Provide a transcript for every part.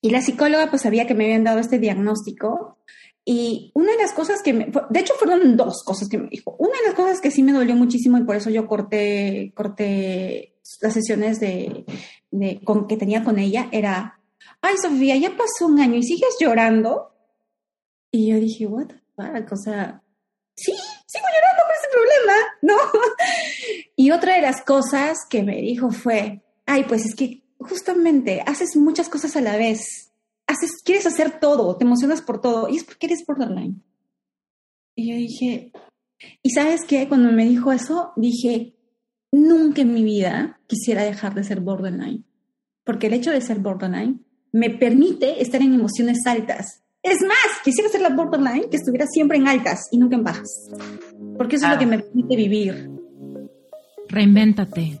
Y la psicóloga pues sabía que me habían dado este diagnóstico y una de las cosas que, me, de hecho fueron dos cosas que me dijo. Una de las cosas que sí me dolió muchísimo y por eso yo corté, corté las sesiones de, de con, que tenía con ella era, ay Sofía, ya pasó un año y sigues llorando. Y yo dije, what the fuck, o sea, sí, sigo llorando por ese problema, ¿no? y otra de las cosas que me dijo fue, ay, pues es que justamente haces muchas cosas a la vez, haces, quieres hacer todo, te emocionas por todo, y es porque eres borderline. Y yo dije, ¿y sabes qué? Cuando me dijo eso, dije, nunca en mi vida quisiera dejar de ser borderline, porque el hecho de ser borderline me permite estar en emociones altas. Es más, quisiera ser la borderline que estuviera siempre en altas y nunca en bajas, porque eso es lo que me permite vivir. Reinvéntate.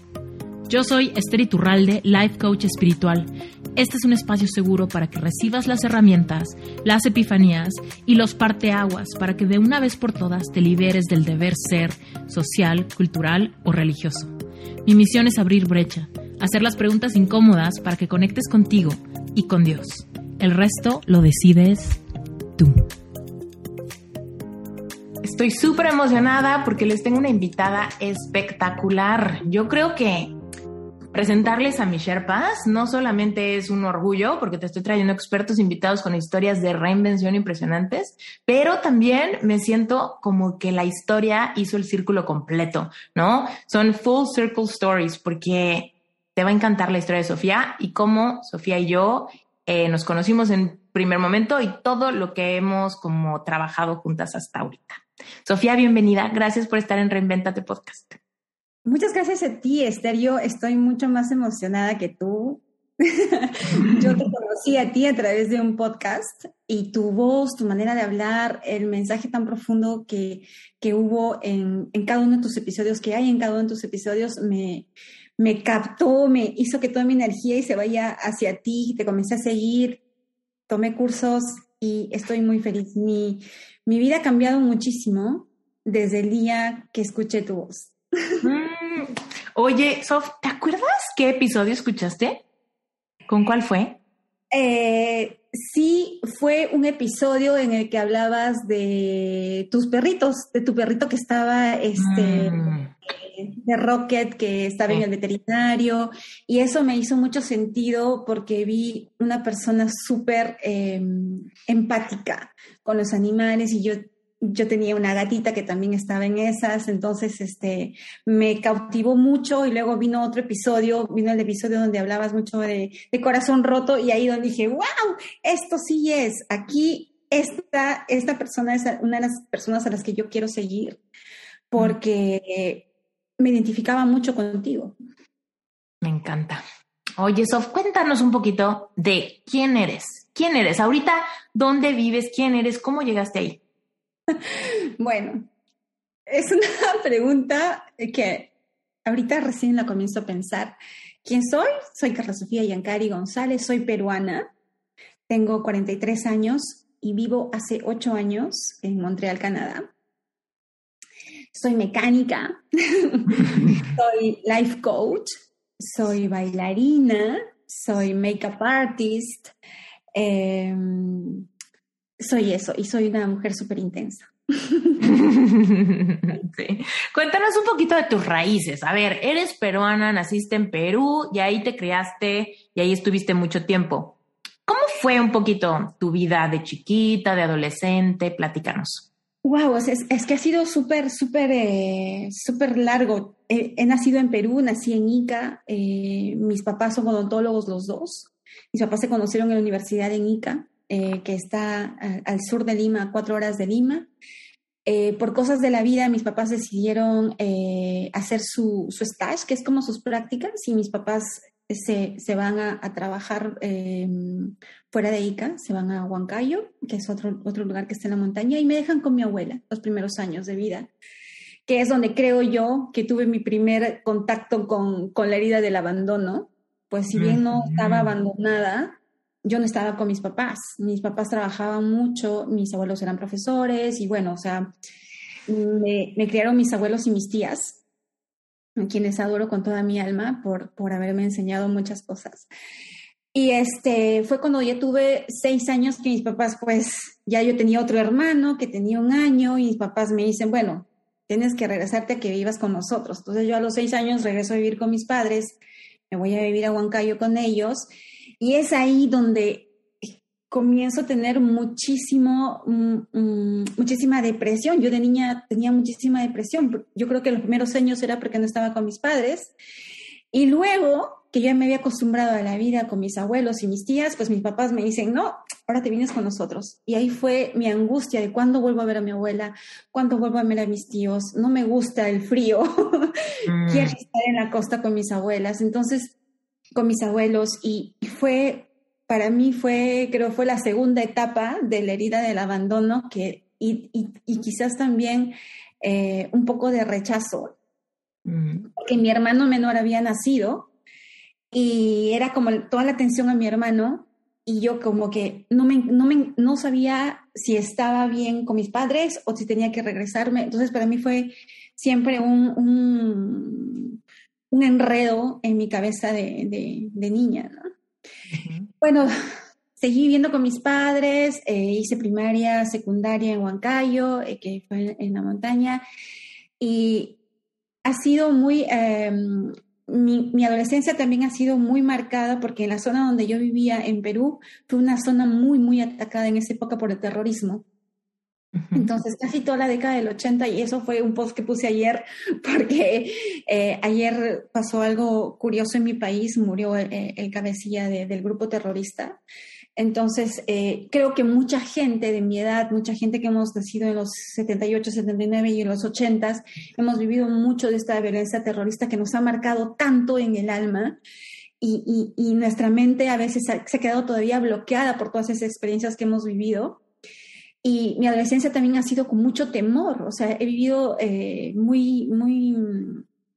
Yo soy Esther Iturralde, Life Coach Espiritual. Este es un espacio seguro para que recibas las herramientas, las epifanías y los parteaguas para que de una vez por todas te liberes del deber ser social, cultural o religioso. Mi misión es abrir brecha, hacer las preguntas incómodas para que conectes contigo y con Dios. El resto lo decides tú. Estoy súper emocionada porque les tengo una invitada espectacular. Yo creo que presentarles a mis Sherpas no solamente es un orgullo, porque te estoy trayendo expertos invitados con historias de reinvención impresionantes, pero también me siento como que la historia hizo el círculo completo, ¿no? Son full circle stories, porque te va a encantar la historia de Sofía y cómo Sofía y yo eh, nos conocimos en primer momento y todo lo que hemos como trabajado juntas hasta ahorita. Sofía, bienvenida. Gracias por estar en Reinventate Podcast. Muchas gracias a ti, Esther. Yo estoy mucho más emocionada que tú. Yo te conocí a ti a través de un podcast y tu voz, tu manera de hablar, el mensaje tan profundo que, que hubo en, en, cada uno de tus episodios, que hay en cada uno de tus episodios, me, me captó, me hizo que toda mi energía y se vaya hacia ti. Te comencé a seguir, tomé cursos y estoy muy feliz. Mi, mi vida ha cambiado muchísimo desde el día que escuché tu voz. Mm. Oye, Sof, ¿te acuerdas qué episodio escuchaste? ¿Con cuál fue? Eh, sí, fue un episodio en el que hablabas de tus perritos, de tu perrito que estaba, este, mm. de Rocket, que estaba en el veterinario, y eso me hizo mucho sentido porque vi una persona súper em, empática con los animales y yo yo tenía una gatita que también estaba en esas, entonces este, me cautivó mucho y luego vino otro episodio, vino el episodio donde hablabas mucho de, corazón roto y ahí donde dije, wow, esto sí es, aquí esta, esta persona es una de las personas a las que yo quiero seguir porque me identificaba mucho contigo. Me encanta. Oye, Sof, cuéntanos un poquito de quién eres. ¿Quién eres? Ahorita, ¿dónde vives? ¿Quién eres? ¿Cómo llegaste ahí? bueno, es una pregunta que ahorita recién la comienzo a pensar. ¿Quién soy? Soy Carla Sofía Yancari González, soy peruana, tengo 43 años y vivo hace 8 años en Montreal, Canadá. Soy mecánica, soy life coach, soy bailarina, soy makeup artist, em, soy eso y soy una mujer súper intensa. Cuéntanos un poquito de tus raíces. A ver, eres peruana, naciste en Perú y ahí te criaste y ahí estuviste mucho tiempo. ¿Cómo fue un poquito tu vida de chiquita, de adolescente? Platícanos. Wow, es, es que ha sido súper, súper, eh, súper largo. he nacido en Perú, nací en Ica. Eh, mis papás son odontólogos los dos. Mis papás se conocieron en la universidad en Ica. Eh, que está al sur de Lima, a cuatro horas de Lima. Eh, por cosas de la vida, mis papás decidieron eh, hacer su, su, stage, que es como sus prácticas, y mis papás se, se van a, trabajar em, fuera de Ica, se van a Huancayo, que es otro, otro lugar que está en la montaña, y me dejan con mi abuela los primeros años de vida. que es donde creo yo que tuve mi primer contacto con, con la herida del abandono, pues si bien no estaba abandonada, yo no estaba con mis papás. Mis papás trabajaban mucho, mis abuelos eran profesores y bueno, o sea, me, criaron mis abuelos y mis tías, a quienes adoro con toda mi alma por, por haberme enseñado muchas cosas. Y este fue cuando ya tuve seis años que mis papás, pues ya yo tenía otro hermano que tenía un año y mis papás me dicen, bueno, tienes que regresarte a que vivas con nosotros. Entonces yo a los seis años regreso a vivir con mis padres, me voy a vivir a Huancayo con ellos y es ahí donde comienzo a tener muchísimo, mm, mm, muchísima depresión. Yo de niña tenía muchísima depresión. Yo creo que los primeros años era porque no estaba con mis padres. Y luego que yo me había acostumbrado a la vida con mis abuelos y mis tías, pues mis papás me dicen, no, ahora te vienes con nosotros. Y ahí fue mi angustia de cuándo vuelvo a ver a mi abuela, cuándo vuelvo a ver a mis tíos, no me gusta el frío, mm. quiero estar en la costa con mis abuelas. Entonces con mis abuelos y fue, para mí fue, creo, fue la segunda etapa de la herida del abandono que, y, y, quizás también eh, un poco de rechazo, porque mi hermano menor había nacido y era como toda la atención a mi hermano y yo como que no, me, no, me, no sabía si estaba bien con mis padres o si tenía que regresarme. Entonces para mí fue siempre un, un un enredo en mi cabeza de, niña, Bueno, seguí viviendo con mis padres, eh, hice primaria, secundaria en Huancayo, eh, que fue en, la montaña, y ha sido muy, em, mi, mi, adolescencia también ha sido muy marcada porque en la zona donde yo vivía en Perú fue una zona muy, muy atacada en esa época por el terrorismo. Entonces, casi toda la década del 80, y eso fue un post que puse ayer, porque eh, ayer pasó algo curioso en mi país, murió eh, el, cabecilla del grupo terrorista. Entonces, eh, creo que mucha gente de mi edad, mucha gente que hemos nacido en los 78, 79 y en los 80, hemos vivido mucho de esta violencia terrorista que nos ha marcado tanto en el alma. Y, y nuestra mente a veces se ha quedado todavía bloqueada por todas esas experiencias que hemos vivido. Y mi adolescencia también ha sido con mucho temor, o sea, he vivido eh, muy, muy,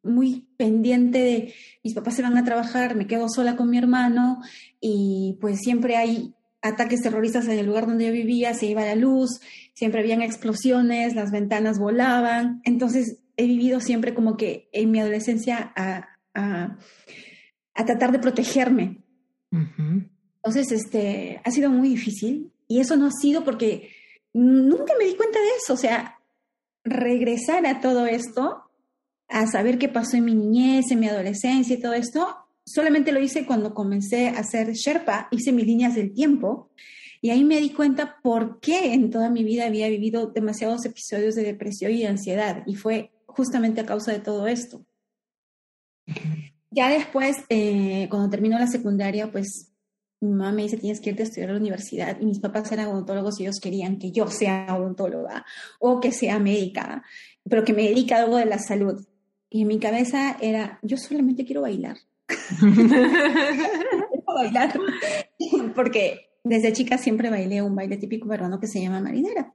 muy pendiente de mis papás se van a trabajar, me quedo sola con mi hermano y pues siempre hay ataques terroristas en el lugar donde yo vivía, se iba la luz, siempre habían explosiones, las ventanas volaban, entonces he vivido siempre como que en mi adolescencia a, a, a tratar de protegerme. Entonces, este, ha sido muy difícil y eso no ha sido porque nunca me di cuenta de eso, o sea, regresar a todo esto, a saber qué pasó en mi niñez, en mi adolescencia y todo esto, solamente lo hice cuando comencé a hacer Sherpa, hice mis líneas del tiempo y ahí me di cuenta por qué en toda mi vida había vivido demasiados episodios de depresión y ansiedad y fue justamente a causa de todo esto. Ya después, eh, cuando terminó la secundaria, pues mi mamá me dice, tienes que irte a estudiar a la universidad y mis papás eran odontólogos y ellos querían que yo sea odontóloga o que sea médica, pero que me dedique a algo de la salud. Y en mi cabeza era, yo solamente quiero bailar. quiero bailar. Porque desde chica siempre bailé un baile típico peruano que se llama marinera.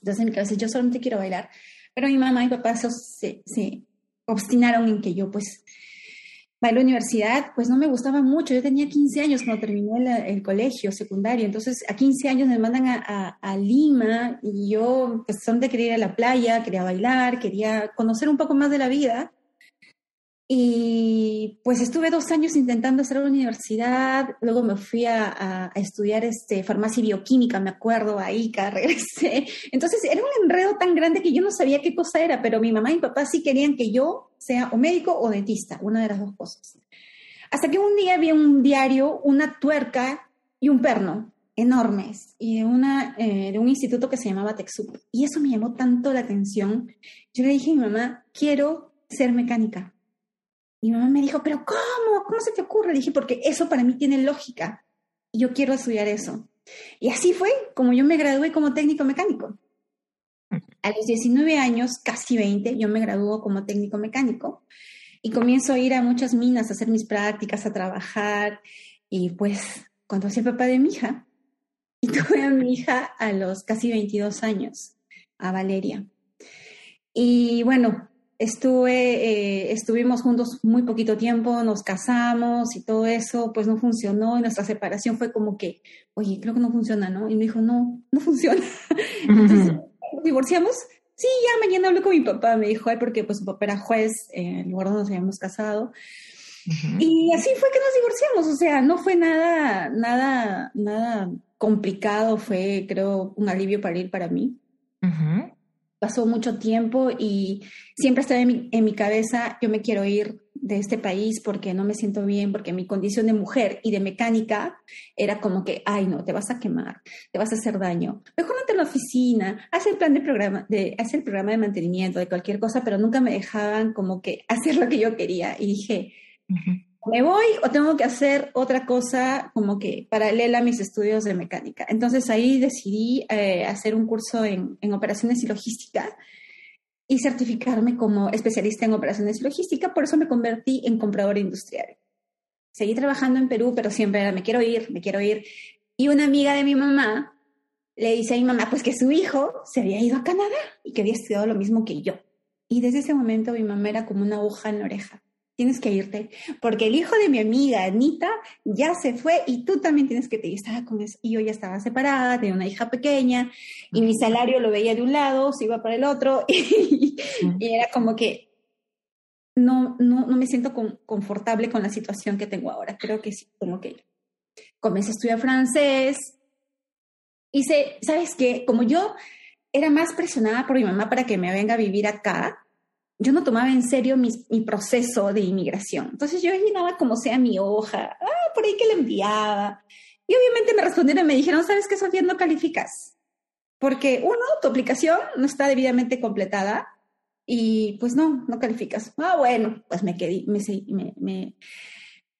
Entonces en mi cabeza yo solamente quiero bailar. Pero mi mamá y papá se, se obstinaron en que yo pues a la universidad, pues no me gustaba mucho. Yo tenía 15 años cuando terminé el, colegio secundario. Entonces, a 15 años me mandan a, a, Lima y yo, pues, donde quería ir a la playa, quería bailar, quería conocer un poco más de la vida. Y pues estuve dos años intentando hacer la universidad, luego me fui a, estudiar este, farmacia y bioquímica, me acuerdo, ahí regresé. Entonces era un enredo tan grande que yo no sabía qué cosa era, pero mi mamá y mi papá sí querían que yo sea o médico o dentista, una de las dos cosas. Hasta que un día vi un diario, una tuerca y un perno enormes y de, una, eh, de un instituto que se llamaba TechSoup. Y eso me llamó tanto la atención. Yo le dije a mi mamá, quiero ser mecánica mi mamá me dijo, pero ¿cómo? ¿Cómo se te ocurre? Le dije, porque eso para mí tiene lógica. Y yo quiero estudiar eso. Y así fue como yo me gradué como técnico mecánico. A los 19 años, casi 20, yo me graduó como técnico mecánico y comienzo a ir a muchas minas a hacer mis prácticas, a trabajar. Y pues, cuando el papá de mi hija, y tuve a mi hija a los casi 22 años, a Valeria. Y bueno, estuve, eh, estuvimos juntos muy poquito tiempo, nos casamos y todo eso, pues no funcionó y nuestra separación fue como que, oye, creo que no funciona, ¿no? Y me dijo, no, no funciona. Entonces, divorciamos. Sí, ya mañana hablé con mi papá, me dijo, ay, porque pues su papá era juez en el lugar donde nos habíamos casado. Y así fue que nos divorciamos, o sea, no fue nada, nada, nada complicado, fue, creo, un alivio para ir para mí pasó mucho tiempo y siempre estaba en mi, en mi, cabeza, yo me quiero ir de este país porque no me siento bien, porque mi condición de mujer y de mecánica era como que, ay no, te vas a quemar, te vas a hacer daño. Mejor no te en la oficina, haz el plan de programa, de, haz el programa de mantenimiento, de cualquier cosa, pero nunca me dejaban como que hacer lo que yo quería. Y dije, ¿me voy o tengo que hacer otra cosa como que paralela a mis estudios de mecánica? Entonces ahí decidí eh, hacer un curso en, operaciones y logística y certificarme como especialista en operaciones y logística, por eso me convertí en comprador industrial. Seguí trabajando en Perú, pero siempre era, me quiero ir, me quiero ir. Y una amiga de mi mamá le dice a mi mamá, pues que su hijo se había ido a Canadá y que había estudiado lo mismo que yo. Y desde ese momento mi mamá era como una aguja en la oreja tienes que irte, porque el hijo de mi amiga Anita ya se fue y tú también tienes que. Y, estaba con eso, y yo ya estaba separada, tenía una hija pequeña y mi salario lo veía de un lado, se iba para el otro y, era como que no, no, no me siento confortable con la situación que tengo ahora. Creo que sí, tengo que ir. Comencé a estudiar francés. Hice, ¿sabes qué? Como yo era más presionada por mi mamá para que me venga a vivir acá, yo no tomaba en serio mi, proceso de inmigración. Entonces yo llenaba como sea mi hoja, ah, por ahí que le enviaba. Y obviamente me respondieron y me dijeron, ¿sabes qué, Sofía? No calificas. Porque uno, tu aplicación no está debidamente completada y pues no, no calificas. Ah, bueno, pues me quedé, me, me,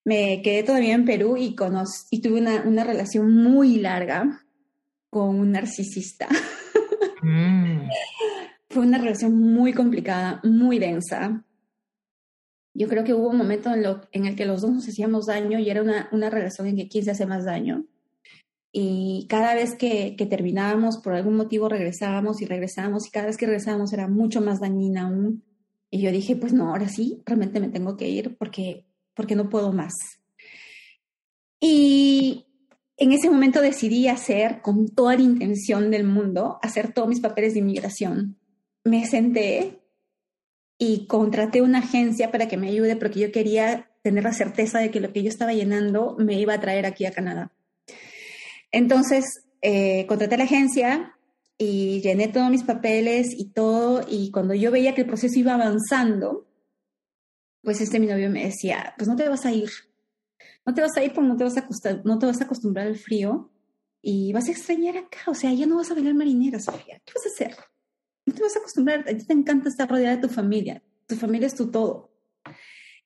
me, quedé todavía en Perú y, y tuve una, una relación muy larga con un narcisista. Mm. Fue una relación muy complicada, muy densa. Yo creo que hubo un momento en, el que los dos nos hacíamos daño y era una, una relación en que quién se hace más daño. Y cada vez que, que, terminábamos, por algún motivo regresábamos y regresábamos, y cada vez que regresábamos era mucho más dañina aún. Y yo dije, pues no, ahora sí, realmente me tengo que ir porque, porque no puedo más. Y en ese momento decidí hacer, con toda la intención del mundo, hacer todos mis papeles de inmigración me senté y contraté una agencia para que me ayude porque yo quería tener la certeza de que lo que yo estaba llenando me iba a traer aquí a Canadá. Entonces, eh, contraté a la agencia y llené todos mis papeles y todo, y cuando yo veía que el proceso iba avanzando, pues este mi novio me decía, pues no te vas a ir, no te vas a ir porque no te vas a, no te vas a acostumbrar al frío y vas a extrañar acá, o sea, ya no vas a bailar marinera, Sofía, ¿qué vas a hacer? No te vas a acostumbrar, a ti te encanta estar rodeada de tu familia, tu familia es tu todo.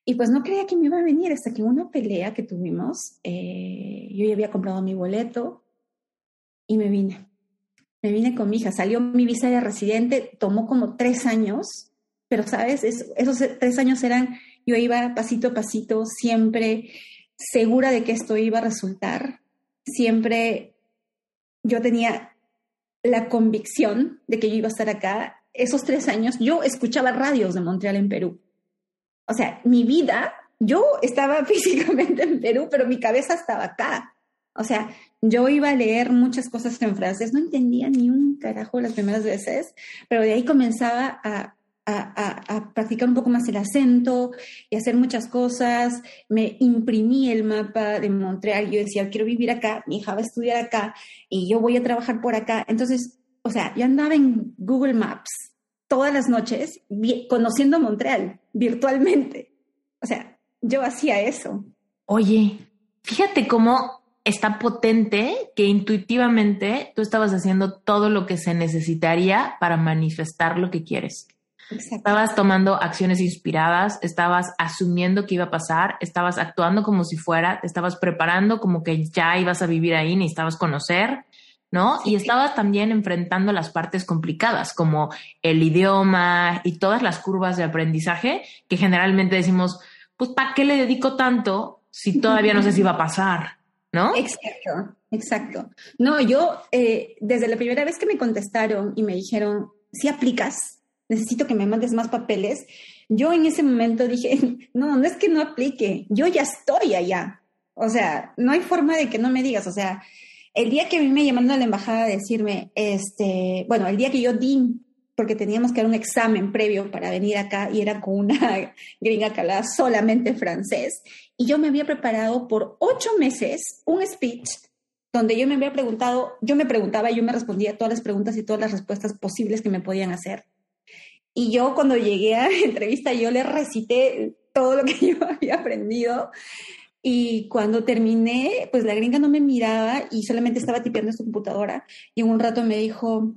Y pues no creía que me iba a venir hasta que una pelea que tuvimos, eh, yo ya había comprado mi boleto y me vine. Me vine con mi hija, salió mi visa de residente, tomó como tres años, pero sabes, esos tres años eran, yo iba pasito a pasito, siempre segura de que esto iba a resultar, siempre yo tenía la convicción de que yo iba a estar acá, esos tres años, yo escuchaba radios de Montreal en Perú. O sea, mi vida, yo estaba físicamente en Perú, pero mi cabeza estaba acá. O sea, yo iba a leer muchas cosas en francés, no entendía ni un carajo las primeras veces, pero de ahí comenzaba a a, practicar un poco más el acento y hacer muchas cosas. Me imprimí el mapa de Montreal. Yo decía, quiero vivir acá, mi hija va a estudiar acá y yo voy a trabajar por acá. Entonces, o sea, yo andaba en Google Maps todas las noches conociendo Montreal virtualmente. O sea, yo hacía eso. Oye, fíjate cómo está potente que intuitivamente tú estabas haciendo todo lo que se necesitaría para manifestar lo que quieres. Estabas tomando acciones inspiradas, estabas asumiendo que iba a pasar, estabas actuando como si fuera, te estabas preparando como que ya ibas a vivir ahí, necesitabas conocer, ¿no? Y estabas también enfrentando las partes complicadas, como el idioma y todas las curvas de aprendizaje, que generalmente decimos, pues, ¿para qué le dedico tanto si todavía no sé si va a pasar? ¿No? Exacto, exacto. No, yo, eh, desde la primera vez que me contestaron y me dijeron, si aplicas, necesito que me mandes más papeles. Yo en ese momento dije, no, no es que no aplique, yo ya estoy allá. O sea, no hay forma de que no me digas, o sea, el día que a mí me llamaron a la embajada a decirme, este, bueno, el día que yo di, porque teníamos que dar un examen previo para venir acá y era con una gringa que hablaba solamente francés, y yo me había preparado por ocho meses un speech donde yo me había preguntado, yo me preguntaba, yo me respondía todas las preguntas y todas las respuestas posibles que me podían hacer. Y yo cuando llegué a la entrevista, yo le recité todo lo que yo había aprendido. Y cuando terminé, pues la gringa no me miraba y solamente estaba tipeando en su computadora. Y en un rato me dijo,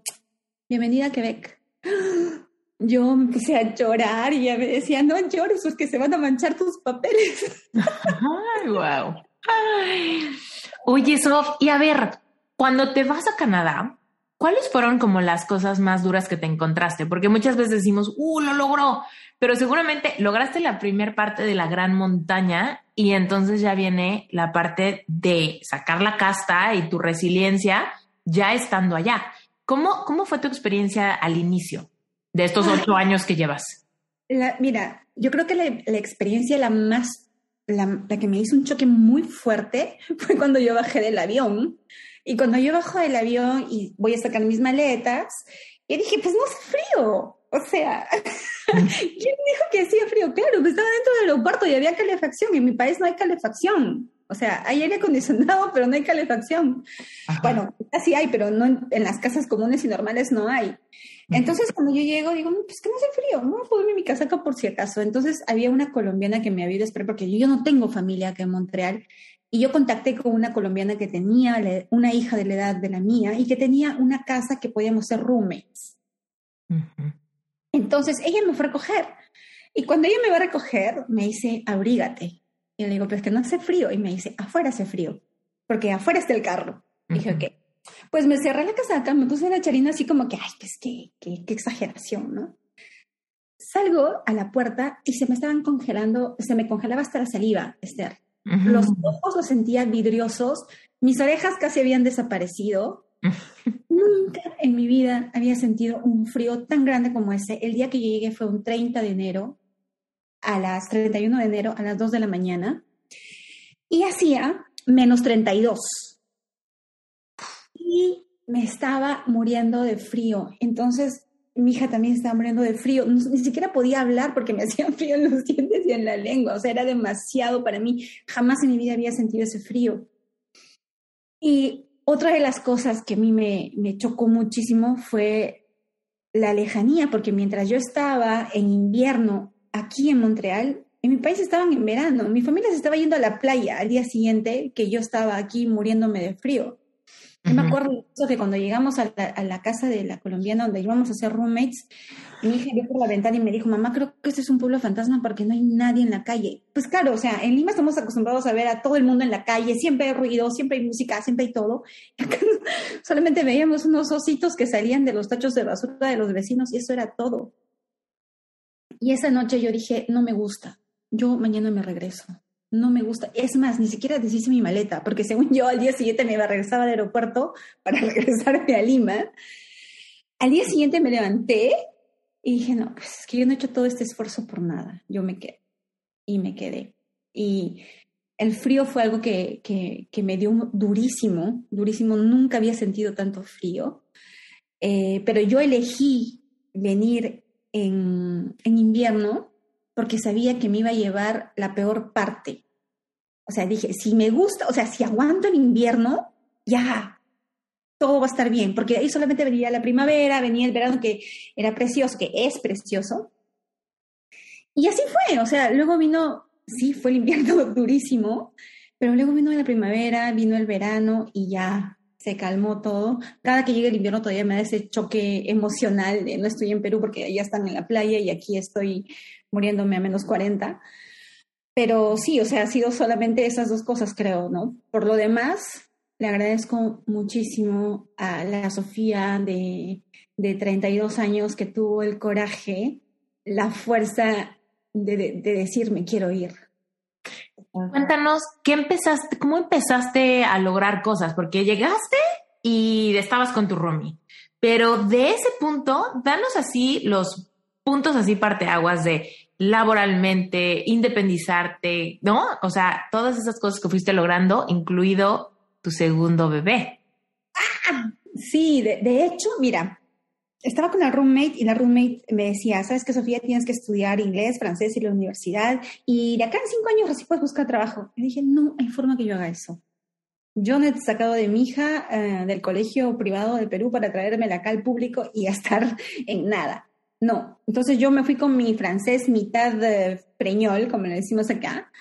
bienvenida a Quebec. Yo me puse a llorar y ella me decía, no llores, que se van a manchar tus papeles. Ay, wow. Oye, Sof, y a ver, cuando te vas a Canadá, ¿cuáles fueron como las cosas más duras que te encontraste? Porque muchas veces decimos, ¡uh, lo logró! Pero seguramente lograste la primera parte de la gran montaña y entonces ya viene la parte de sacar la casta y tu resiliencia ya estando allá. ¿Cómo, cómo fue tu experiencia al inicio de estos ocho años que llevas? mira, yo creo que la, la experiencia la más la, que me hizo un choque muy fuerte fue cuando yo bajé del avión. Y cuando yo bajo del avión y voy a sacar mis maletas, y dije, pues no hace frío. O sea, ¿quién dijo que hacía frío? Claro, pues estaba dentro del aeropuerto y había calefacción. En mi país no hay calefacción. O sea, hay aire acondicionado, pero no hay calefacción. Bueno, así hay, pero no en, las casas comunes y normales no hay. Entonces, cuando yo llego, digo, pues que no hace frío, no puedo irme mi casa acá por si acaso. Entonces, había una colombiana que me había ido a esperar, porque yo, no tengo familia acá en Montreal, y yo contacté con una colombiana que tenía una hija de la edad de la mía y que tenía una casa que podíamos ser roommates. Entonces, ella me fue a recoger. Y cuando ella me va a recoger, me dice, abrígate. Y le digo, pero es que no hace frío. Y me dice, afuera hace frío, porque afuera está el carro. Dije, ok. Pues me cerré la casaca, me puse la charina así como que, ay, pues qué, qué, qué exageración, ¿no? Salgo a la puerta y se me estaban congelando, se me congelaba hasta la saliva, Esther. Los ojos los sentía vidriosos, mis orejas casi habían desaparecido. Nunca en mi vida había sentido un frío tan grande como ese. El día que yo llegué fue un 30 de enero a las 31 de enero a las 2 de la mañana y hacía menos 32. Y me estaba muriendo de frío. Entonces, mi hija también estaba muriendo de frío. ni siquiera podía hablar porque me hacían frío en los dientes y en la lengua. O sea, era demasiado para mí. Jamás en mi vida había sentido ese frío. Y otra de las cosas que a mí me, me chocó muchísimo fue la lejanía, porque mientras yo estaba en invierno aquí en Montreal, en mi país estaban en verano. Mi familia se estaba yendo a la playa al día siguiente que yo estaba aquí muriéndome de frío. Me acuerdo que cuando llegamos a la, casa de la colombiana donde íbamos a ser roommates, mi hija vio por la ventana y me dijo, mamá, creo que este es un pueblo fantasma porque no hay nadie en la calle. Pues claro, o sea, en Lima estamos acostumbrados a ver a todo el mundo en la calle, siempre hay ruido, siempre hay música, siempre hay todo. solamente veíamos unos ositos que salían de los tachos de basura de los vecinos y eso era todo. Y esa noche yo dije, no me gusta, yo mañana me regreso, no me gusta. Es más, ni siquiera deshice mi maleta, porque según yo al día siguiente me iba a regresar al aeropuerto para regresarme a Lima. Al día siguiente me levanté y dije, no, pues es que yo no he hecho todo este esfuerzo por nada, yo me quedé. Y me quedé. Y el frío fue algo que, que, que me dio durísimo, durísimo, nunca había sentido tanto frío, eh, pero yo elegí venir en, invierno porque sabía que me iba a llevar la peor parte. O sea, dije, si me gusta, o sea, si aguanto el invierno, ya, todo va a estar bien, porque ahí solamente venía la primavera, venía el verano que era precioso, que es precioso. Y así fue, o sea, luego vino, sí, fue el invierno durísimo, pero luego vino la primavera, vino el verano y ya, se calmó todo. Cada que llega el invierno todavía me da ese choque emocional de no estoy en Perú porque ya están en la playa y aquí estoy muriéndome a menos 40. Pero sí, o sea, ha sido solamente esas dos cosas, creo, ¿no? Por lo demás, le agradezco muchísimo a la Sofía de, de 32 años que tuvo el coraje, la fuerza de, de, de decirme quiero ir. Cuéntanos, ¿qué empezaste, cómo empezaste a lograr cosas? Porque llegaste y estabas con tu roomie. Pero de ese punto, danos así los puntos así parteaguas de laboralmente, independizarte, ¿no? O sea, todas esas cosas que fuiste logrando, incluido tu segundo bebé. Ah, sí, de, de hecho, mira, estaba con la roommate y la roommate me decía, sabes que Sofía tienes que estudiar inglés, francés y la universidad y de acá en cinco años así puedes buscar trabajo. Y dije, no hay forma que yo haga eso. Yo no he sacado de mi hija eh, del colegio privado de Perú para traérmela acá al público y a estar en nada. No. Entonces yo me fui con mi francés mitad eh, preñol, como le decimos acá,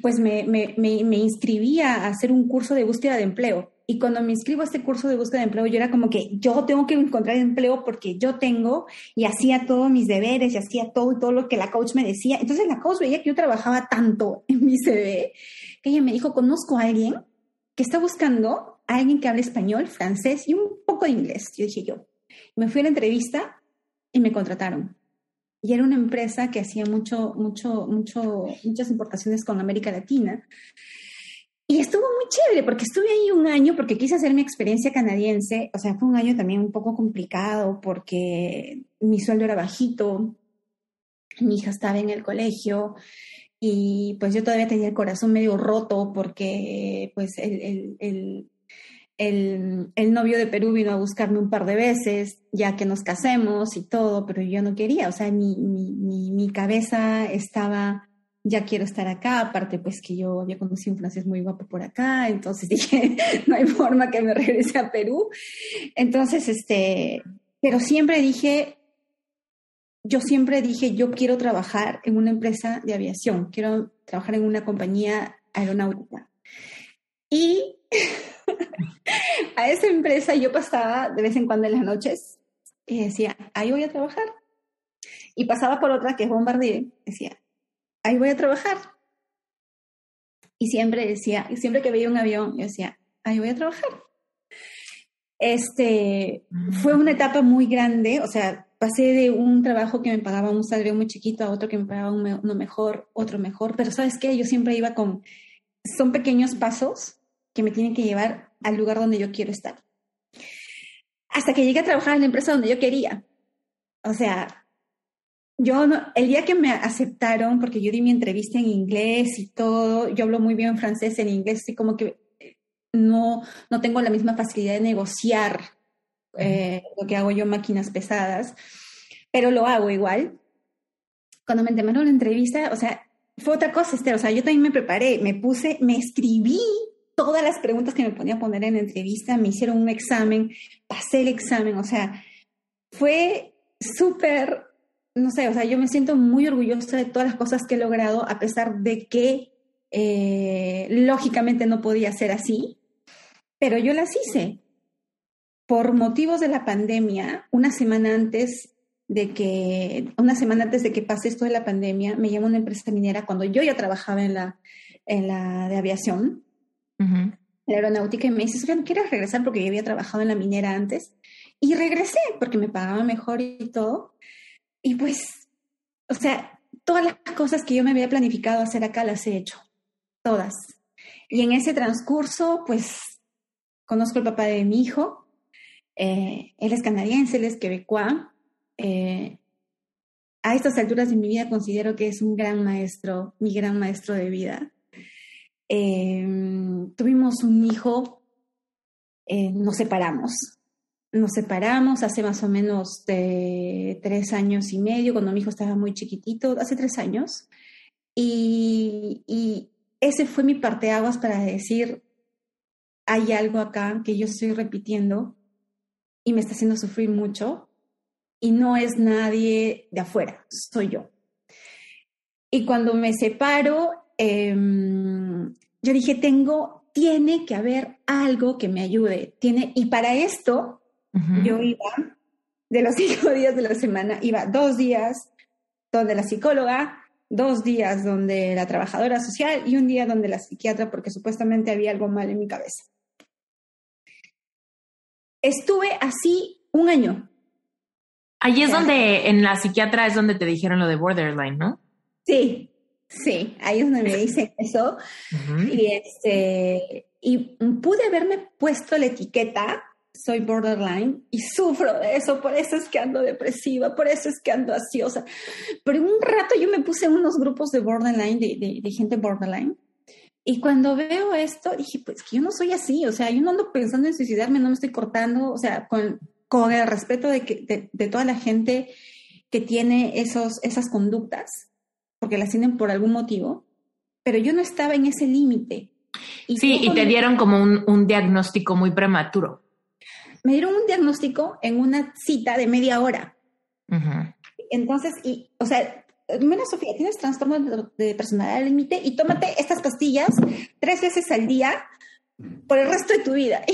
pues me, me, me, me inscribí a hacer un curso de búsqueda de empleo y cuando me inscribo a este curso de búsqueda de empleo, yo era como que yo tengo que encontrar empleo porque yo tengo y hacía todos mis deberes y hacía todo todo lo que la coach me decía. Entonces la coach veía que yo trabajaba tanto en mi CV que ella me dijo, conozco a alguien que está buscando a alguien que hable español, francés y un poco de inglés. Yo dije yo. Me fui a la entrevista y me contrataron. Y era una empresa que hacía mucho, mucho, mucho, muchas importaciones con América Latina. Y estuvo muy chévere porque estuve ahí un año porque quise hacer mi experiencia canadiense. O sea, fue un año también un poco complicado porque mi sueldo era bajito, mi hija estaba en el colegio y pues yo todavía tenía el corazón medio roto porque pues el, el, el, el, el novio de Perú vino a buscarme un par de veces ya que nos casemos y todo, pero yo no quería. O sea, mi, mi, mi, mi cabeza estaba ya quiero estar acá, aparte pues que yo había conocido un francés muy guapo por acá, entonces dije, no hay forma que me regrese a Perú. Entonces, este, pero siempre dije, yo siempre dije, yo quiero trabajar en una empresa de aviación, quiero trabajar en una compañía aeronáutica. Y a esa empresa yo pasaba de vez en cuando en las noches y decía, ahí voy a trabajar. Y pasaba por otra que es Bombardier, decía, ahí voy a trabajar. Y siempre decía, siempre que veía un avión, yo decía, ahí voy a trabajar. Este, fue una etapa muy grande, o sea, pasé de un trabajo que me pagaba un salario muy chiquito a otro que me pagaba uno mejor, otro mejor, pero ¿sabes qué? Yo siempre iba con, son pequeños pasos que me tienen que llevar al lugar donde yo quiero estar. Hasta que llegué a trabajar en la empresa donde yo quería. O sea, yo el día que me aceptaron, porque yo di mi entrevista en inglés y todo, yo hablo muy bien francés, en inglés, así como que no, no tengo la misma facilidad de negociar eh, lo que hago yo máquinas pesadas, pero lo hago igual. Cuando me llamaron la entrevista, o sea, fue otra cosa, Esther, o sea, yo también me preparé, me puse, me escribí todas las preguntas que me ponía a poner en la entrevista, me hicieron un examen, pasé el examen, o sea, fue súper no sé, o sea, yo me siento muy orgullosa de todas las cosas que he logrado, a pesar de que eh, lógicamente no podía ser así, pero yo las hice. Por motivos de la pandemia, una semana antes de que, una semana antes de que pase esto de la pandemia, me llamó una empresa minera cuando yo ya trabajaba en la, en la de aviación, en la aeronáutica, y me dice, Sofía, ¿quieres regresar? Porque yo había trabajado en la minera antes. Y regresé porque me pagaba mejor y todo. Y pues, o sea, todas las cosas que yo me había planificado hacer acá las he hecho, todas. Y en ese transcurso, pues, conozco al papá de mi hijo, eh, él es canadiense, él es quebecois. Eh, a estas alturas de mi vida considero que es un gran maestro, mi gran maestro de vida. Eh, tuvimos un hijo, nos separamos, nos separamos hace más o menos tres años y medio, cuando mi hijo estaba muy chiquitito, hace tres años. Y, ese fue mi parteaguas para decir, hay algo acá que yo estoy repitiendo y me está haciendo sufrir mucho y no es nadie de afuera, soy yo. Y cuando me separo, eh, yo dije, tengo, tiene que haber algo que me ayude. Tiene, y para esto yo iba, de los cinco días de la semana, iba dos días donde la psicóloga, dos días donde la trabajadora social y un día donde la psiquiatra porque supuestamente había algo mal en mi cabeza. Estuve así un año. Allí es donde, en la psiquiatra es donde te dijeron lo de borderline, ¿no? Sí, sí, ahí es donde me dicen eso. Y este, y pude haberme puesto la etiqueta soy borderline y sufro de eso, por eso es que ando depresiva, por eso es que ando ansiosa. Pero un rato yo me puse en unos grupos de borderline, de, de, gente borderline, y cuando veo esto, dije, pues que yo no soy así, o sea, yo no ando pensando en suicidarme, no me estoy cortando, o sea, con, con el respeto de, que, de, de toda la gente que tiene esos, esas conductas, porque las tienen por algún motivo, pero yo no estaba en ese límite. Sí, y te dieron como un, un diagnóstico muy prematuro me dieron un diagnóstico en una cita de media hora. Entonces, y, o sea, mira, Sofía, tienes trastorno de, personalidad límite y tómate estas pastillas tres veces al día por el resto de tu vida.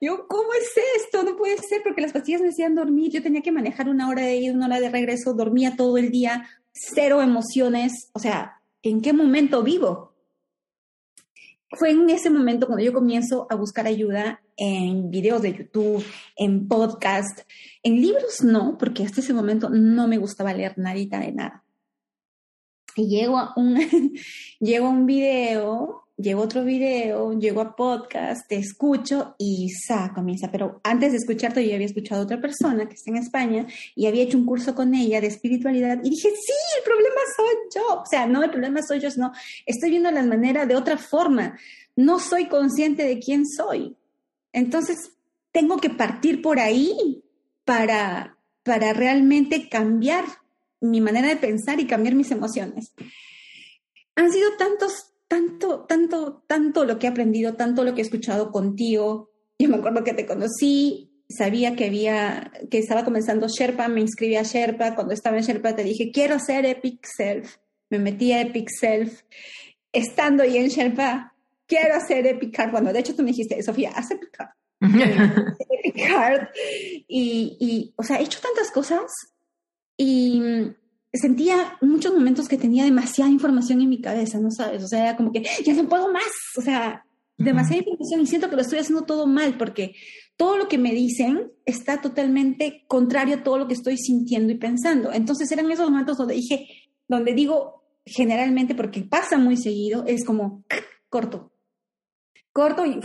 Y yo, ¿cómo es esto? No puede ser, porque las pastillas me hacían dormir. Yo tenía que manejar una hora de ida, una hora de regreso, dormía todo el día, cero emociones. O sea, ¿en qué momento vivo? Fue en ese momento cuando yo comienzo a buscar ayuda en videos de YouTube, en podcast, en libros no, porque hasta ese momento no me gustaba leer nadita de nada. Y llego a un, llego a un video llego a otro video, llego a podcast, te escucho y sa, comienza. Pero antes de escucharte, yo había escuchado a otra persona que está en España y había hecho un curso con ella de espiritualidad y dije, sí, el problema soy yo. O sea, no, el problema soy yo, no, estoy viendo las maneras de otra forma. No soy consciente de quién soy. Entonces, tengo que partir por ahí para, para realmente cambiar mi manera de pensar y cambiar mis emociones. Han sido tantos tanto, tanto, tanto lo que he aprendido, tanto lo que he escuchado contigo. Yo me acuerdo que te conocí, sabía que había, que estaba comenzando Sherpa, me inscribí a Sherpa. Cuando estaba en Sherpa te dije, quiero ser Epic Self. Me metí a Epic Self. Estando ahí en Sherpa, quiero hacer Epic Card. Bueno, de hecho tú me dijiste, Sofía, haz Epic Card. Epic Card. Y, y, o sea, he hecho tantas cosas y sentía muchos momentos que tenía demasiada información en mi cabeza, ¿no sabes? O sea, como que ya no puedo más, o sea, demasiada información y siento que lo estoy haciendo todo mal porque todo lo que me dicen está totalmente contrario a todo lo que estoy sintiendo y pensando. Entonces eran esos momentos donde dije, donde digo generalmente, porque pasa muy seguido, es como corto, corto y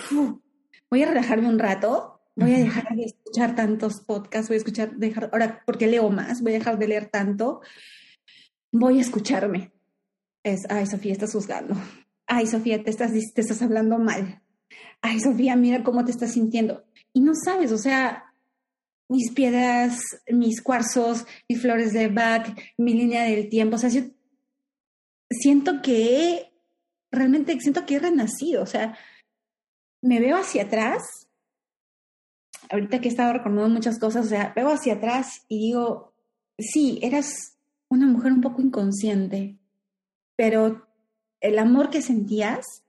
voy a relajarme un rato, voy a dejar de escuchar tantos podcasts, voy a escuchar, dejar, ahora porque leo más, voy a dejar de leer tanto voy a escucharme. Es, ay, Sofía, estás juzgando. Ay, Sofía, te estás, te estás hablando mal. Ay, Sofía, mira cómo te estás sintiendo. Y no sabes, o sea, mis piedras, mis cuarzos, mis flores de Bach, mi línea del tiempo. O sea, siento que realmente siento que he renacido. O sea, me veo hacia atrás. Ahorita que he estado recordando muchas cosas, o sea, veo hacia atrás y digo, sí, eras una mujer un poco inconsciente, pero el amor que sentías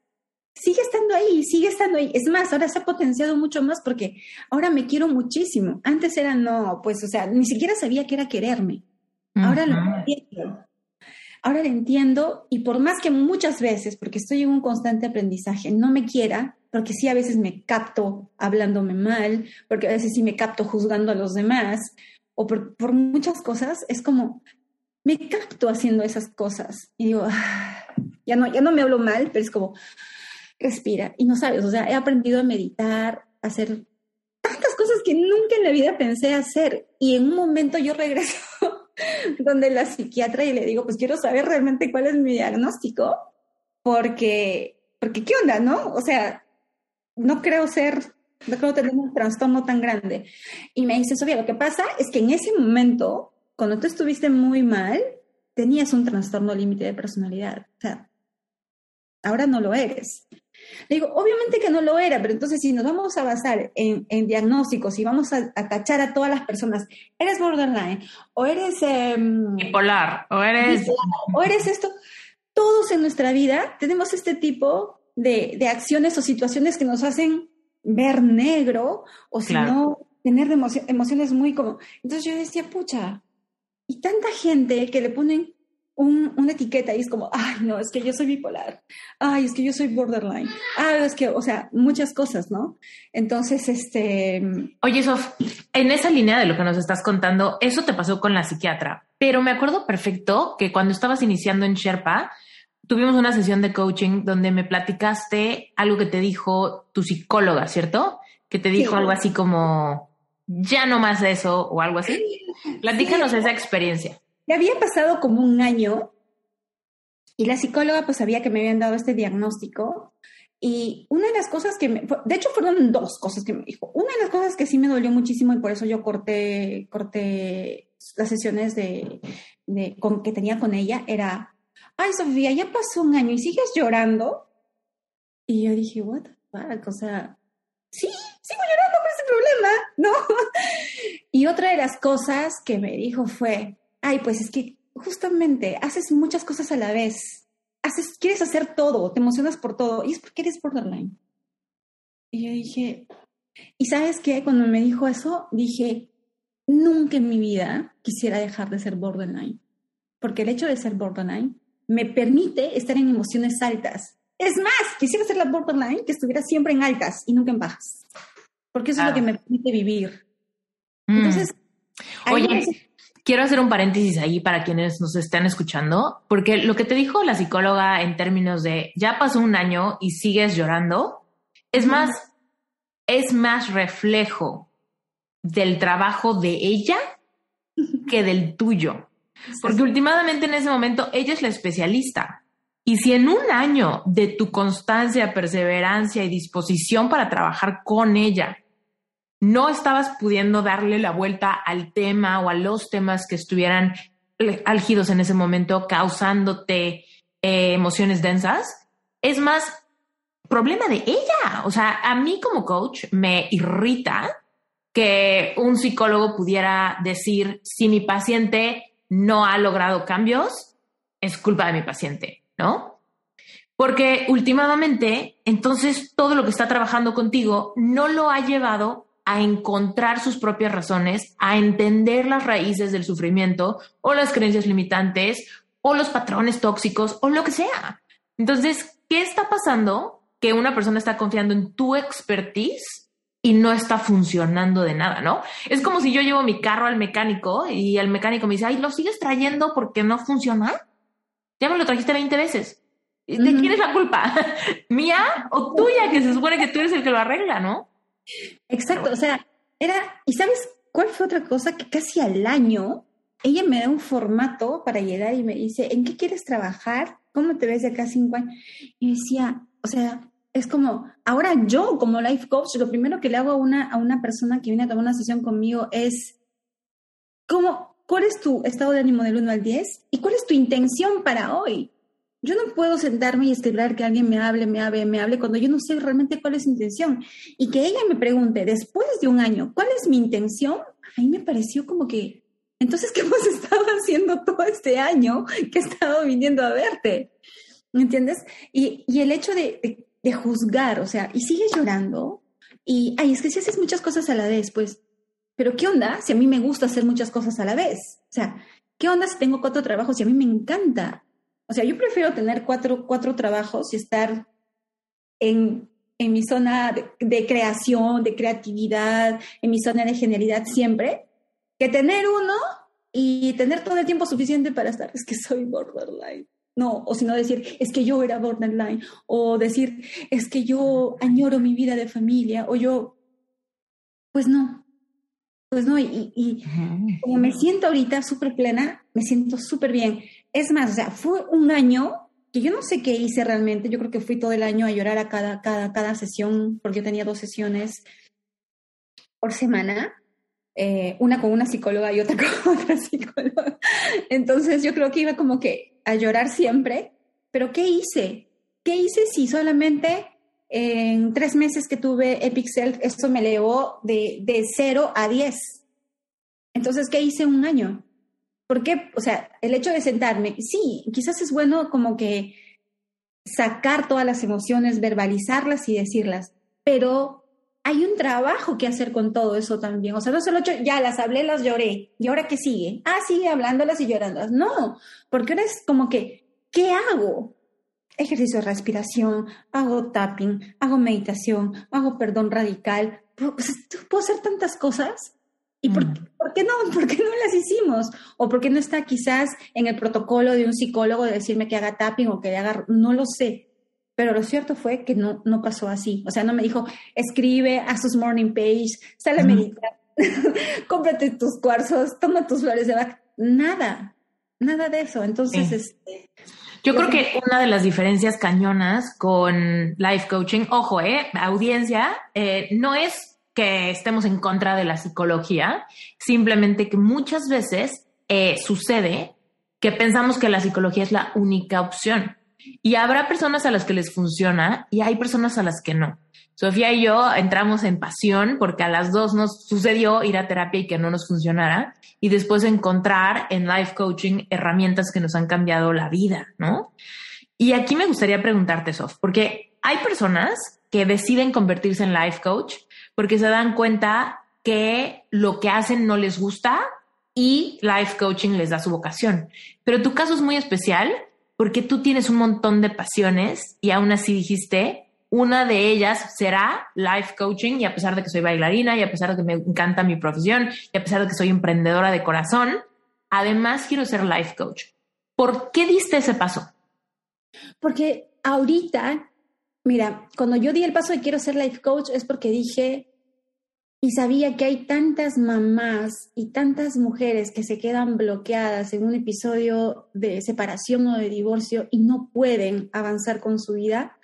sigue estando ahí, sigue estando ahí. Es más, ahora se ha potenciado mucho más porque ahora me quiero muchísimo. Antes era no, pues, o sea, ni siquiera sabía que era quererme. Ahora lo entiendo. Ahora lo entiendo y por más que muchas veces, porque estoy en un constante aprendizaje, no me quiera, porque sí a veces me capto hablándome mal, porque a veces sí me capto juzgando a los demás, o por, por muchas cosas, es como, me capto haciendo esas cosas y digo, ah, ya, no, ya no me hablo mal, pero es como, respira. Y no sabes, o sea, he aprendido a meditar, a hacer tantas cosas que nunca en la vida pensé hacer. Y en un momento yo regreso donde la psiquiatra y le digo, pues quiero saber realmente cuál es mi diagnóstico, porque, porque ¿qué onda, no? O sea, no creo ser, no creo tener un trastorno tan grande. Y me dice, Sofía, lo que pasa es que en ese momento cuando tú estuviste muy mal, tenías un trastorno límite de personalidad. O sea, ahora no lo eres. Le digo, obviamente que no lo era, pero entonces si nos vamos a basar en, diagnósticos y vamos a, tachar a todas las personas, eres borderline, o eres... Em, bipolar, o eres... o eres esto. Todos en nuestra vida tenemos este tipo de, de acciones o situaciones que nos hacen ver negro, o si no, tener emociones muy como... Entonces yo decía, pucha, y tanta gente que le ponen un, una etiqueta y es como, ay, no, es que yo soy bipolar, ay, es que yo soy borderline, ay, es que, o sea, muchas cosas, ¿no? Entonces, este... Oye, Sof, en esa línea de lo que nos estás contando, eso te pasó con la psiquiatra, pero me acuerdo perfecto que cuando estabas iniciando en Sherpa, tuvimos una sesión de coaching donde me platicaste algo que te dijo tu psicóloga, ¿cierto? Que te dijo algo así como, ya no más eso o algo así. Platícanos esa experiencia. Me había pasado como un año y la psicóloga pues sabía que me habían dado este diagnóstico y una de las cosas que me, de hecho fueron dos cosas que me dijo. Una de las cosas que sí me dolió muchísimo y por eso yo corté, corté las sesiones de, de con, que tenía con ella era, ay Sofía, ya pasó un año y sigues llorando. Y yo dije, what the fuck, o sea, sí, sigo llorando por ese problema, ¿no? y otra de las cosas que me dijo fue, ay, pues es que justamente haces muchas cosas a la vez haces, quieres hacer todo, te emocionas por todo, y es porque eres borderline. Y yo dije, ¿y sabes qué? Cuando me dijo eso, dije, nunca en mi vida quisiera dejar de ser borderline, porque el hecho de ser borderline me permite estar en emociones altas. Es más, quisiera ser la borderline que estuviera siempre en altas y nunca en bajas, porque eso es lo que me permite vivir. Mm. Entonces, oye, quiero hacer un paréntesis ahí para quienes nos están escuchando, porque lo que te dijo la psicóloga en términos de ya pasó un año y sigues llorando, es más, es más reflejo del trabajo de ella que del tuyo. Porque últimamente en ese momento ella es la especialista. Y si en un año de tu constancia, perseverancia y disposición para trabajar con ella, no estabas pudiendo darle la vuelta al tema o a los temas que estuvieran álgidos en ese momento, causándote eh, emociones densas, es más problema de ella. O sea, a mí como coach me irrita que un psicólogo pudiera decir, si mi paciente no ha logrado cambios, es culpa de mi paciente, ¿no? Porque últimamente, entonces todo lo que está trabajando contigo no lo ha llevado a encontrar sus propias razones, a entender las raíces del sufrimiento o las creencias limitantes o los patrones tóxicos o lo que sea. Entonces, ¿qué está pasando? Que una persona está confiando en tu expertise y no está funcionando de nada, ¿no? Es como si yo llevo mi carro al mecánico y el mecánico me dice, ay, ¿lo sigues trayendo porque no funciona? Ya me lo trajiste 20 veces. ¿De quién es la culpa? ¿Mía o tuya? Que se supone que tú eres el que lo arregla, ¿no? Exacto, o sea, era, ¿y sabes cuál fue otra cosa? Que casi al año ella me da un formato para llegar y me dice, ¿en qué quieres trabajar? ¿Cómo te ves de acá cinco años? Y decía, o sea, es como, ahora yo como life coach, lo primero que le hago a una, a una persona que viene a tomar una sesión conmigo es, ¿cómo, ¿cuál es tu estado de ánimo del 1 al 10? ¿Y cuál es tu intención para hoy? Yo no puedo sentarme y esperar que alguien me hable, me hable, me hable cuando yo no sé realmente cuál es su intención. Y que ella me pregunte después de un año, ¿cuál es mi intención? A mí me pareció como que, entonces, ¿qué hemos estado haciendo todo este año que he estado viniendo a verte? ¿Me entiendes? Y, y el hecho de, de, juzgar, o sea, y sigues llorando, y, ay, es que si haces muchas cosas a la vez, pues, pero ¿qué onda si a mí me gusta hacer muchas cosas a la vez? O sea, ¿qué onda si tengo cuatro trabajos y a mí me encanta? O sea, yo prefiero tener cuatro, cuatro trabajos y estar en, en mi zona de, creación, de creatividad, en mi zona de genialidad siempre, que tener uno y tener todo el tiempo suficiente para estar, es que soy borderline. No, o sino decir, es que yo era borderline, o decir, es que yo añoro mi vida de familia, o yo, pues no, pues no, y, y como me siento ahorita súper plena, me siento súper bien. Es más, o sea, fue un año que yo no sé qué hice realmente. Yo creo que fui todo el año a llorar a cada, cada, cada sesión, porque yo tenía dos sesiones por semana. Eh, una con una psicóloga y otra con otra psicóloga. Entonces yo creo que iba como que a llorar siempre. Pero ¿qué hice? ¿Qué hice si solamente en tres meses que tuve Epic Self esto me elevó de, de 0 a 10? Entonces, ¿qué hice un año? ¿Por qué? O sea, el hecho de sentarme, sí, quizás es bueno como que sacar todas las emociones, verbalizarlas y decirlas, pero hay un trabajo que hacer con todo eso también. O sea, no solo ya las hablé, las lloré, ¿y ahora qué sigue? Ah, sigue hablándolas y llorándolas. No, porque ahora es como que, ¿qué hago? Ejercicio de respiración, hago tapping, hago meditación, hago perdón radical. Pues, puedo hacer tantas cosas ¿Y por, mm. por, qué no? ¿Por qué no las hicimos? ¿O por qué no está quizás en el protocolo de un psicólogo de decirme que haga tapping o que haga... No lo sé. Pero lo cierto fue que no, no pasó así. O sea, no me dijo, escribe, haz tus morning page, sale a meditar, cómprate tus cuarzos, toma tus flores de vaca. Nada, nada de eso. Entonces, este, yo creo que una de las diferencias cañonas con life coaching, ojo, eh, audiencia, eh, no es que estemos en contra de la psicología, simplemente que muchas veces eh, sucede que pensamos que la psicología es la única opción. Y habrá personas a las que les funciona y hay personas a las que no. Sofía y yo entramos en pasión porque a las dos nos sucedió ir a terapia y que no nos funcionara y después encontrar en life coaching herramientas que nos han cambiado la vida, ¿no? Y aquí me gustaría preguntarte, Sof, porque hay personas que deciden convertirse en life coach porque se dan cuenta que lo que hacen no les gusta y life coaching les da su vocación. Pero tu caso es muy especial porque tú tienes un montón de pasiones y aún así dijiste, una de ellas será life coaching y a pesar de que soy bailarina y a pesar de que me encanta mi profesión y a pesar de que soy emprendedora de corazón, además quiero ser life coach. ¿Por qué diste ese paso? Porque ahorita, mira, cuando yo di el paso de quiero ser life coach es porque dije, y sabía que hay tantas mamás y tantas mujeres que se quedan bloqueadas en un episodio de separación o de divorcio y no pueden avanzar con su vida,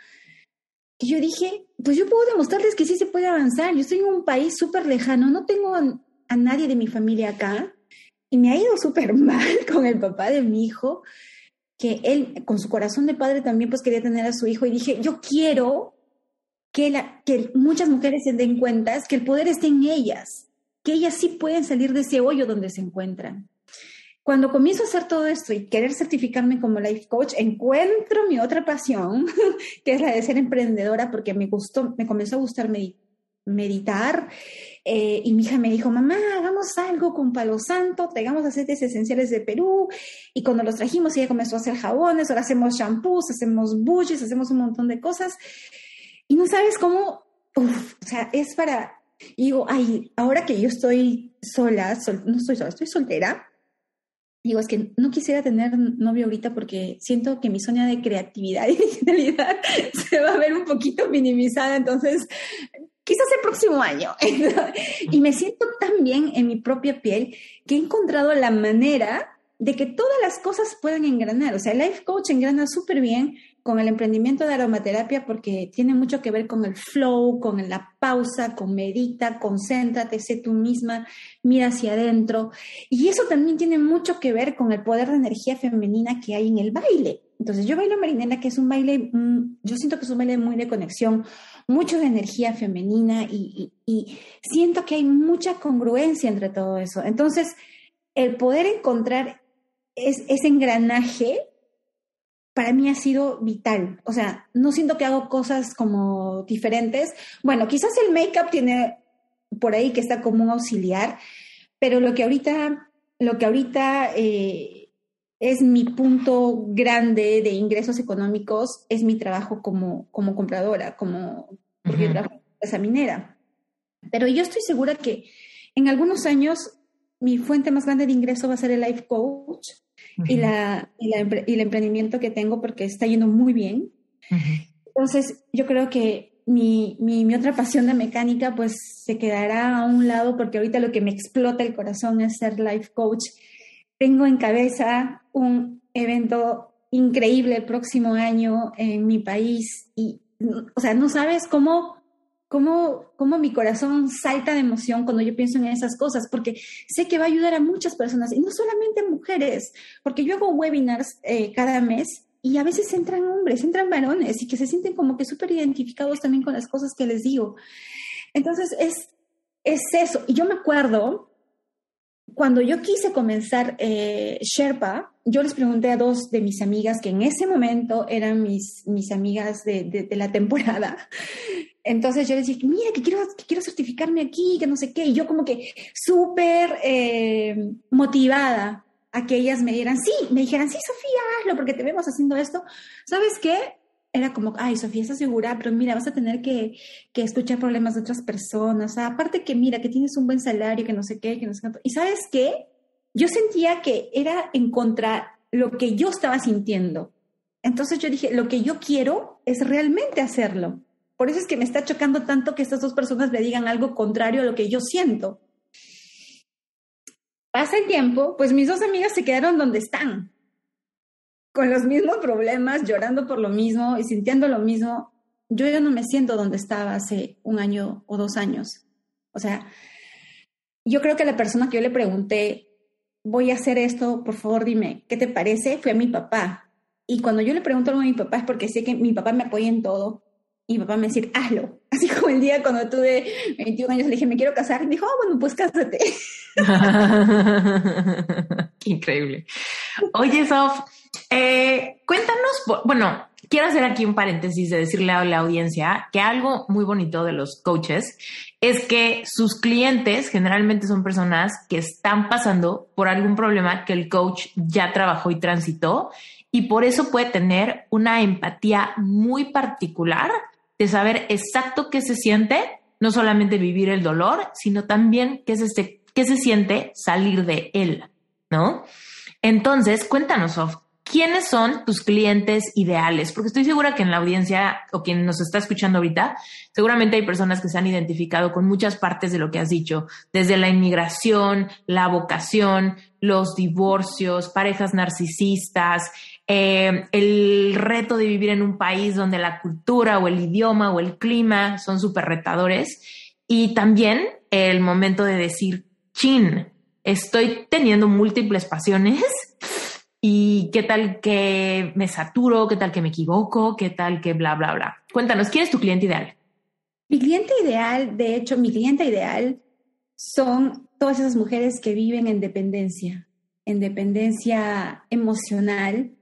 que yo dije, pues yo puedo demostrarles que sí se puede avanzar. Yo estoy en un país súper lejano, no tengo a, nadie de mi familia acá y me ha ido súper mal con el papá de mi hijo, que él con su corazón de padre también pues quería tener a su hijo y dije, yo quiero que, muchas mujeres se den cuenta que el poder está en ellas, que ellas sí pueden salir de ese hoyo donde se encuentran. Cuando comienzo a hacer todo esto y querer certificarme como life coach, encuentro mi otra pasión, que es la de ser emprendedora, porque me gustó, me comenzó a gustar meditar. Eh, y mi hija me dijo, mamá, hagamos algo con palo santo, traigamos aceites esenciales de Perú. Y cuando los trajimos, ella comenzó a hacer jabones, ahora hacemos shampoos, hacemos bushes, hacemos un montón de cosas. Y no sabes cómo, o sea, es para, digo, ay, ahora que yo estoy sola, no estoy sola, estoy soltera, digo, es que no quisiera tener novio ahorita porque siento que mi zona de creatividad y originalidad se va a ver un poquito minimizada, entonces quizás el próximo año. y me siento tan bien en mi propia piel que he encontrado la manera de que todas las cosas puedan engranar. O sea, el life coach engrana súper bien con el emprendimiento de aromaterapia porque tiene mucho que ver con el flow, con la pausa, con medita, concéntrate, sé tú misma, mira hacia adentro. Y eso también tiene mucho que ver con el poder de energía femenina que hay en el baile. Entonces, yo bailo marinela, que es un baile, mm, yo siento que es un baile muy de conexión, mucho de energía femenina y, y siento que hay mucha congruencia entre todo eso. Entonces, el poder encontrar es, ese engranaje para mí ha sido vital. O sea, no siento que hago cosas como diferentes. Bueno, quizás el make-up tiene por ahí que está como un auxiliar, pero lo que ahorita, lo que ahorita eh, es mi punto grande de ingresos económicos es mi trabajo como, como compradora, como porque trabajo esa minera. Pero yo estoy segura que en algunos años mi fuente más grande de ingreso va a ser el life coach y, la, y, el emprendimiento que tengo porque está yendo muy bien. Entonces, yo creo que mi, mi, mi, otra pasión de mecánica pues se quedará a un lado porque ahorita lo que me explota el corazón es ser life coach. Tengo en cabeza un evento increíble el próximo año en mi país y, o sea, no sabes cómo cómo, cómo mi corazón salta de emoción cuando yo pienso en esas cosas, porque sé que va a ayudar a muchas personas, y no solamente mujeres, porque yo hago webinars eh, cada mes y a veces entran hombres, entran varones y que se sienten como que súper identificados también con las cosas que les digo. Entonces, es, es eso. Y yo me acuerdo, cuando yo quise comenzar eh, Sherpa, yo les pregunté a dos de mis amigas que en ese momento eran mis, mis amigas de, de la temporada, entonces yo decía, mira, que quiero, que quiero certificarme aquí, que no sé qué. Y yo como que súper eh, motivada a que ellas me dieran, sí, me dijeran, sí, Sofía, hazlo, porque te vemos haciendo esto. ¿Sabes qué? Era como, ay, Sofía, estás segura, pero mira, vas a tener que, que escuchar problemas de otras personas. aparte que mira, que tienes un buen salario, que no sé qué, que no sé qué. Y ¿sabes qué? Yo sentía que era en contra lo que yo estaba sintiendo. Entonces yo dije, lo que yo quiero es realmente hacerlo. Por eso es que me está chocando tanto que estas dos personas me digan algo contrario a lo que yo siento. Pasa el tiempo, pues mis dos amigas se quedaron donde están, con los mismos problemas, llorando por lo mismo y sintiendo lo mismo. Yo ya no me siento donde estaba hace un año o dos años. O sea, yo creo que la persona que yo le pregunté, voy a hacer esto, por favor dime, ¿qué te parece? Fue a mi papá. Y cuando yo le pregunto algo a mi papá es porque sé que mi papá me apoya en todo y papá me decir, hazlo. Así como el día cuando tuve 21 años le dije, me quiero casar. Y dijo, oh, bueno, pues cásate. Qué increíble. Oye, Sof, eh, cuéntanos, bueno, quiero hacer aquí un paréntesis de decirle a la audiencia que algo muy bonito de los coaches es que sus clientes generalmente son personas que están pasando por algún problema que el coach ya trabajó y transitó y por eso puede tener una empatía muy particular de saber exacto qué se siente, no solamente vivir el dolor, sino también qué se, qué se siente salir de él, ¿no? Entonces, cuéntanos, Sof, ¿quiénes son tus clientes ideales? Porque estoy segura que en la audiencia o quien nos está escuchando ahorita, seguramente hay personas que se han identificado con muchas partes de lo que has dicho, desde la inmigración, la vocación, los divorcios, parejas narcisistas, eh, el reto de vivir en un país donde la cultura o el idioma o el clima son súper retadores y también el momento de decir, chin, estoy teniendo múltiples pasiones y qué tal que me saturo, qué tal que me equivoco, qué tal que bla, bla, bla. Cuéntanos, ¿quién es tu cliente ideal? Mi cliente ideal, de hecho, mi cliente ideal son todas esas mujeres que viven en dependencia, en dependencia emocional.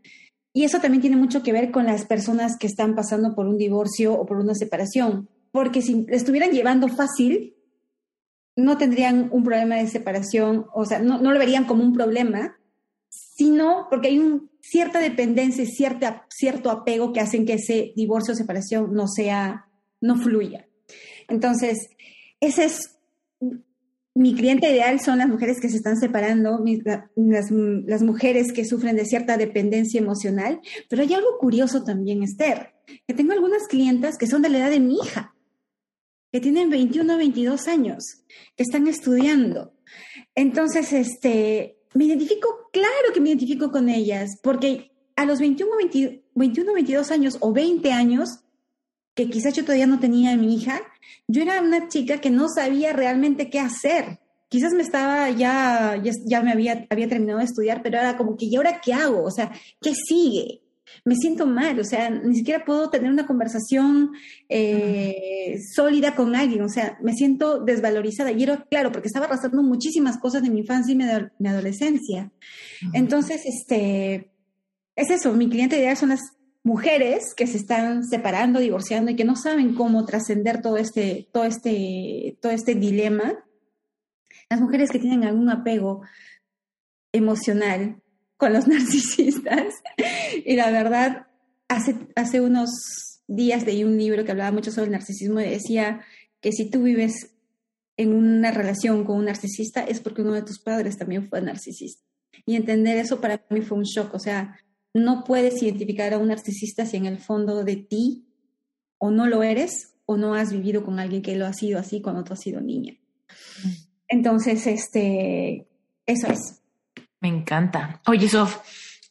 Y eso también tiene mucho que ver con las personas que están pasando por un divorcio o por una separación, porque si estuvieran llevando fácil, no tendrían un problema de separación, o sea, no, lo verían como un problema, sino porque hay una cierta dependencia y cierta, cierto apego que hacen que ese divorcio o separación no sea, no fluya. Entonces, ese es mi cliente ideal son las mujeres que se están separando, las, mujeres que sufren de cierta dependencia emocional, pero hay algo curioso también, Esther, que tengo algunas clientas que son de la edad de mi hija, que tienen 21 o 22 años, que están estudiando. Entonces, este, me identifico, claro que me identifico con ellas, porque a los 21, 21 22 años o 20 años, que quizás yo todavía no tenía a mi hija, yo era una chica que no sabía realmente qué hacer. Quizás me estaba ya, ya, me había, había terminado de estudiar, pero era como que, ¿y ahora qué hago? O sea, ¿qué sigue? Me siento mal, o sea, ni siquiera puedo tener una conversación eh, sólida con alguien, o sea, me siento desvalorizada. Y era claro, porque estaba arrastrando muchísimas cosas de mi infancia y mi, adolescencia. Entonces, este, es eso, mi cliente ideal son las mujeres que se están separando, divorciando y que no saben cómo trascender todo este, todo, este, todo este dilema, las mujeres que tienen algún apego emocional con los narcisistas. Y la verdad, hace, hace unos días leí un libro que hablaba mucho sobre el narcisismo y decía que si tú vives en una relación con un narcisista es porque uno de tus padres también fue narcisista. Y entender eso para mí fue un shock. O sea, no puedes identificar a un narcisista si en el fondo de ti o no lo eres o no has vivido con alguien que lo ha sido así cuando tú has sido niña. Entonces, este, eso es. Me encanta. Oye, Sof,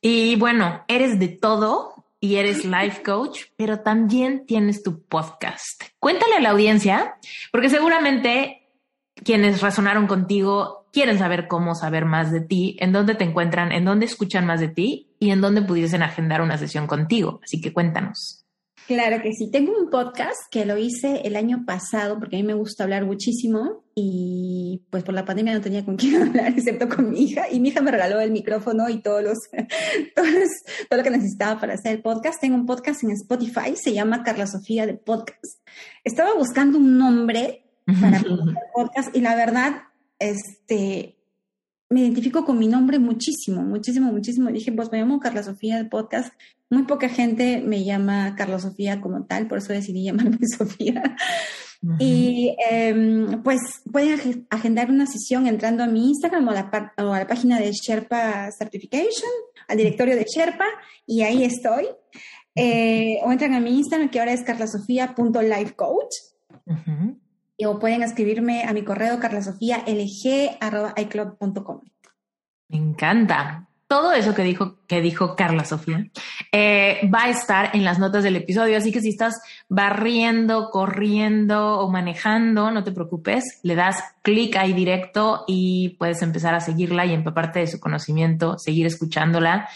y bueno, eres de todo y eres life coach, pero también tienes tu podcast. Cuéntale a la audiencia, porque seguramente quienes razonaron contigo quieren saber cómo saber más de ti, en dónde te encuentran, en dónde escuchan más de ti y en dónde pudiesen agendar una sesión contigo. Así que cuéntanos. Claro que sí. Tengo un podcast que lo hice el año pasado porque a mí me gusta hablar muchísimo y pues por la pandemia no tenía con quién hablar excepto con mi hija y mi hija me regaló el micrófono y todos los, todo lo que necesitaba para hacer el podcast. Tengo un podcast en Spotify, se llama Carla Sofía de Podcast. Estaba buscando un nombre para el podcast y la verdad, este, me identifico con mi nombre muchísimo, muchísimo, muchísimo. Dije, pues me llamo Carla Sofía del podcast. Muy poca gente me llama Carla Sofía como tal, por eso decidí llamarme Sofía. Y em, pues pueden agendar una sesión entrando a mi Instagram o a, la, o a la página de Sherpa Certification, al directorio de Sherpa, y ahí estoy. Eh, o entran a mi Instagram, que ahora es carlasofía.lifecoach. O pueden escribirme a mi correo carlasofía.lg.icloud.com. Me encanta todo eso que dijo, que dijo Carla Sofía eh, va a estar en las notas del episodio. Así que si estás barriendo, corriendo o manejando, no te preocupes, le das clic ahí directo y puedes empezar a seguirla y empaparte de su conocimiento, seguir escuchándola.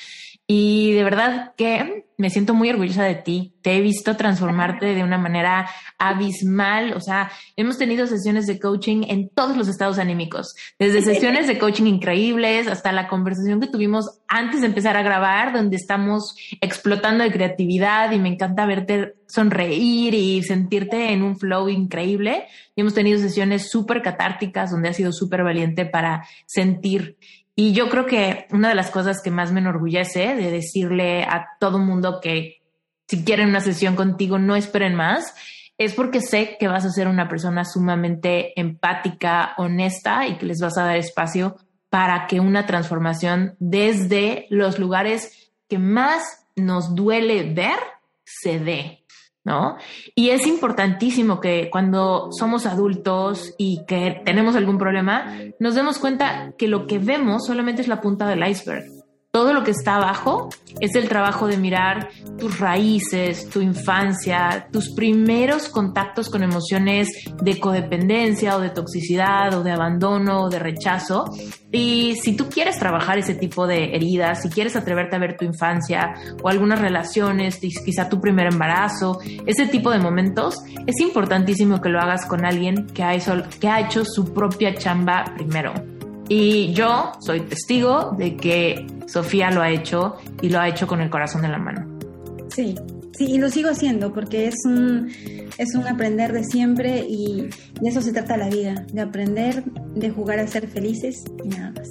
Y de verdad que me siento muy orgullosa de ti. Te he visto transformarte de una manera abismal. O sea, hemos tenido sesiones de coaching en todos los estados anímicos, desde sesiones de coaching increíbles hasta la conversación que tuvimos antes de empezar a grabar, donde estamos explotando de creatividad y me encanta verte sonreír y sentirte en un flow increíble. Y hemos tenido sesiones súper catárticas donde has sido súper valiente para sentir y yo creo que una de las cosas que más me enorgullece de decirle a todo mundo que si quieren una sesión contigo no esperen más, es porque sé que vas a ser una persona sumamente empática, honesta y que les vas a dar espacio para que una transformación desde los lugares que más nos duele ver se dé. ¿No? Y es importantísimo que cuando somos adultos y que tenemos algún problema, nos demos cuenta que lo que vemos solamente es la punta del iceberg todo lo que está abajo es el trabajo de mirar tus raíces, tu infancia, tus primeros contactos con emociones de codependencia o de toxicidad o de abandono o de rechazo. Y si tú quieres trabajar ese tipo de heridas, si quieres atreverte a ver tu infancia o algunas relaciones, quizá tu primer embarazo, ese tipo de momentos, es importantísimo que lo hagas con alguien que ha hecho, que ha hecho su propia chamba primero. Y yo soy testigo de que Sofía lo ha hecho y lo ha hecho con el corazón en la mano. Sí, sí, y lo sigo haciendo porque es un, es un aprender de siempre y de eso se trata la vida, de aprender, de jugar a ser felices y nada más.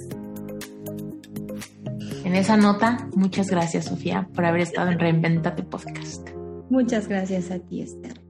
En esa nota, muchas gracias Sofía por haber estado en Reinventate Podcast. Muchas gracias a ti, Esther.